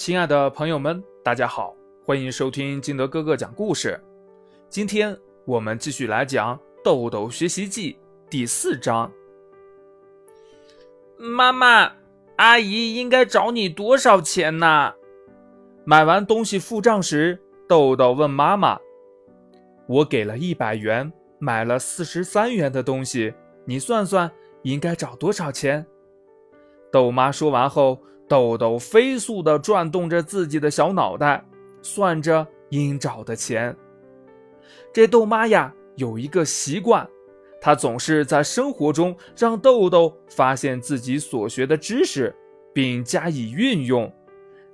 亲爱的朋友们，大家好，欢迎收听金德哥哥讲故事。今天我们继续来讲《豆豆学习记》第四章。妈妈，阿姨应该找你多少钱呢？买完东西付账时，豆豆问妈妈：“我给了一百元，买了四十三元的东西，你算算应该找多少钱？”豆妈说完后。豆豆飞速地转动着自己的小脑袋，算着应找的钱。这豆妈呀，有一个习惯，她总是在生活中让豆豆发现自己所学的知识，并加以运用。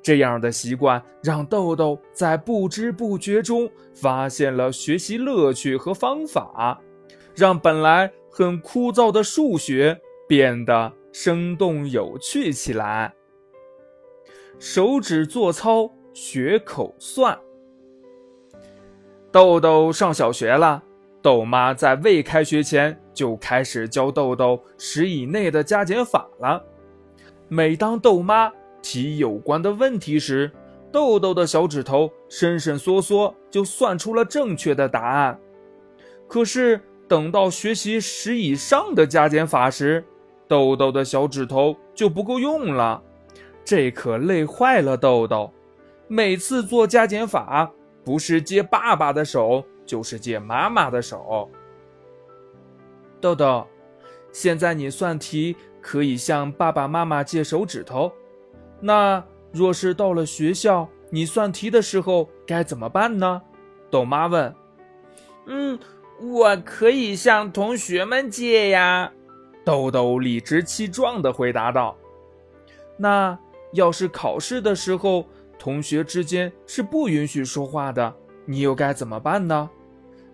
这样的习惯让豆豆在不知不觉中发现了学习乐趣和方法，让本来很枯燥的数学变得生动有趣起来。手指做操，学口算。豆豆上小学了，豆妈在未开学前就开始教豆豆十以内的加减法了。每当豆妈提有关的问题时，豆豆的小指头伸伸缩缩，就算出了正确的答案。可是等到学习十以上的加减法时，豆豆的小指头就不够用了。这可累坏了豆豆，每次做加减法，不是借爸爸的手，就是借妈妈的手。豆豆，现在你算题可以向爸爸妈妈借手指头，那若是到了学校，你算题的时候该怎么办呢？豆妈问。嗯，我可以向同学们借呀。豆豆理直气壮地回答道。那。要是考试的时候，同学之间是不允许说话的，你又该怎么办呢？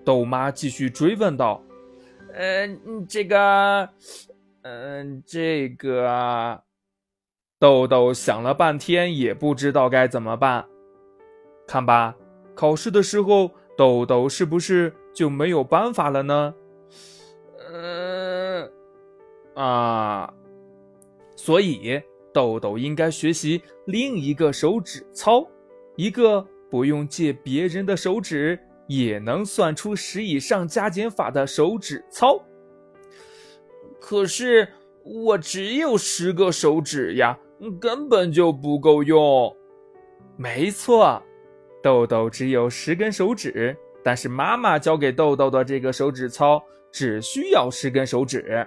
豆妈继续追问道。嗯，这个，嗯，这个，豆豆想了半天也不知道该怎么办。看吧，考试的时候，豆豆是不是就没有办法了呢？嗯，啊，所以。豆豆应该学习另一个手指操，一个不用借别人的手指也能算出十以上加减法的手指操。可是我只有十个手指呀，根本就不够用。没错，豆豆只有十根手指，但是妈妈教给豆豆的这个手指操只需要十根手指。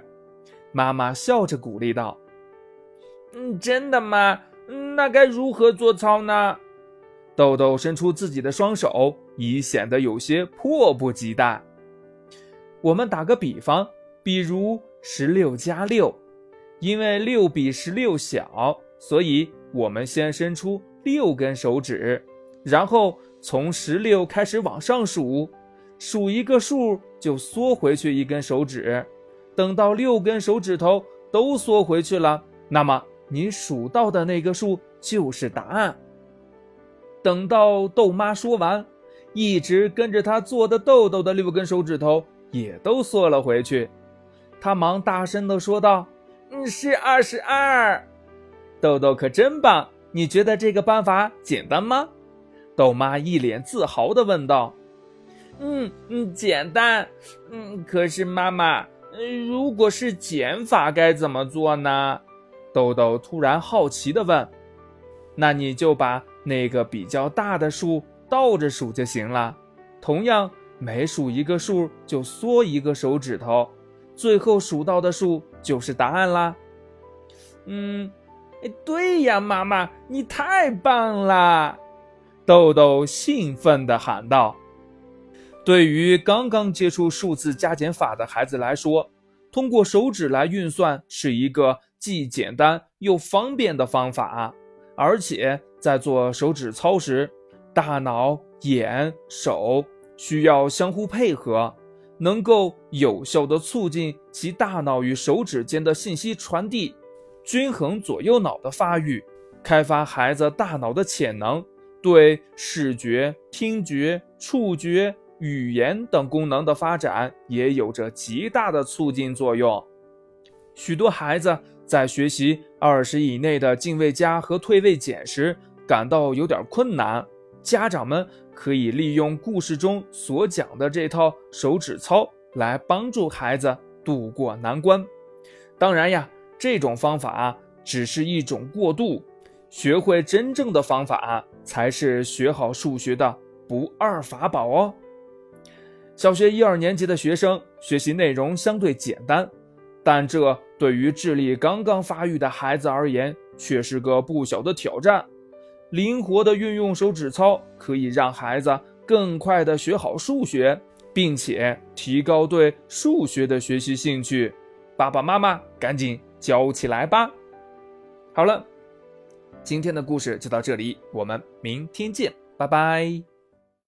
妈妈笑着鼓励道。嗯，真的吗？那该如何做操呢？豆豆伸出自己的双手，已显得有些迫不及待。我们打个比方，比如十六加六，因为六比十六小，所以我们先伸出六根手指，然后从十六开始往上数，数一个数就缩回去一根手指，等到六根手指头都缩回去了，那么。你数到的那个数就是答案。等到豆妈说完，一直跟着她做的豆豆的六根手指头也都缩了回去。他忙大声地说道：“嗯，是二十二。”豆豆可真棒！你觉得这个办法简单吗？豆妈一脸自豪地问道。“嗯嗯，简单。嗯，可是妈妈，如果是减法该怎么做呢？”豆豆突然好奇地问：“那你就把那个比较大的数倒着数就行了。同样，每数一个数就缩一个手指头，最后数到的数就是答案啦。”“嗯，对呀，妈妈，你太棒了！”豆豆兴奋地喊道。对于刚刚接触数字加减法的孩子来说，通过手指来运算是一个。既简单又方便的方法，而且在做手指操时，大脑、眼、手需要相互配合，能够有效地促进其大脑与手指间的信息传递，均衡左右脑的发育，开发孩子大脑的潜能，对视觉、听觉、触觉、语言等功能的发展也有着极大的促进作用。许多孩子。在学习二十以内的进位加和退位减时，感到有点困难，家长们可以利用故事中所讲的这套手指操来帮助孩子渡过难关。当然呀，这种方法只是一种过渡，学会真正的方法才是学好数学的不二法宝哦。小学一二年级的学生学习内容相对简单，但这对于智力刚刚发育的孩子而言却是个不小的挑战。灵活的运用手指操，可以让孩子更快的学好数学，并且提高对数学的学习兴趣。爸爸妈妈赶紧教起来吧！好了，今天的故事就到这里，我们明天见，拜拜。